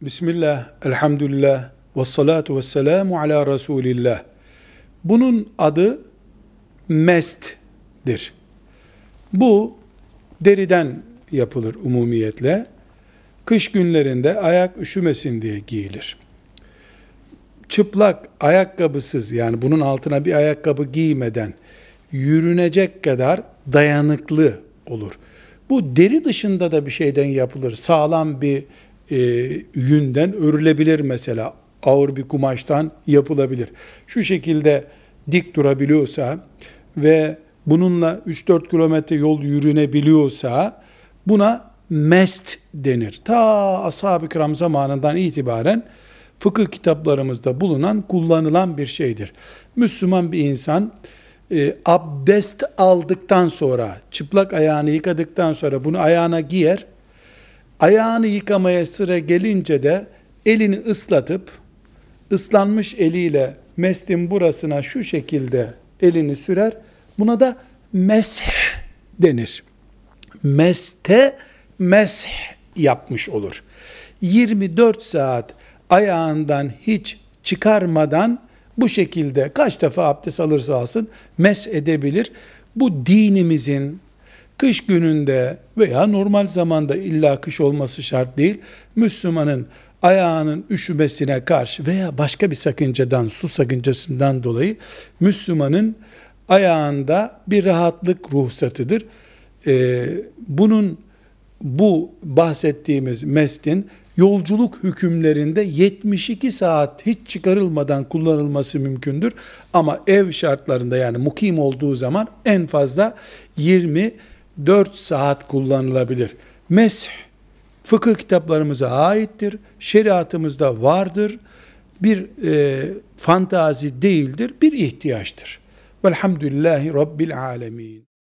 Bismillah, elhamdülillah, ve salatu ve selamu ala Resulillah. Bunun adı mest'dir. Bu deriden yapılır umumiyetle. Kış günlerinde ayak üşümesin diye giyilir. Çıplak, ayakkabısız yani bunun altına bir ayakkabı giymeden yürünecek kadar dayanıklı olur. Bu deri dışında da bir şeyden yapılır. Sağlam bir e, yünden örülebilir mesela. Ağır bir kumaştan yapılabilir. Şu şekilde dik durabiliyorsa ve bununla 3-4 kilometre yol yürünebiliyorsa buna mest denir. Ta ashab-ı kiram zamanından itibaren fıkıh kitaplarımızda bulunan, kullanılan bir şeydir. Müslüman bir insan e, abdest aldıktan sonra, çıplak ayağını yıkadıktan sonra bunu ayağına giyer. Ayağını yıkamaya sıra gelince de elini ıslatıp, ıslanmış eliyle mestin burasına şu şekilde elini sürer. Buna da mesh denir. Meste mesh yapmış olur. 24 saat ayağından hiç çıkarmadan bu şekilde kaç defa abdest alırsa alsın mes edebilir. Bu dinimizin kış gününde veya normal zamanda illa kış olması şart değil. Müslümanın ayağının üşümesine karşı veya başka bir sakıncadan, su sakıncasından dolayı Müslümanın ayağında bir rahatlık ruhsatıdır. Ee, bunun bu bahsettiğimiz mestin yolculuk hükümlerinde 72 saat hiç çıkarılmadan kullanılması mümkündür. Ama ev şartlarında yani mukim olduğu zaman en fazla 24 saat kullanılabilir. Mesh fıkıh kitaplarımıza aittir. Şeriatımızda vardır. Bir e, fantazi değildir, bir ihtiyaçtır. Velhamdülillahi Rabbil alemin.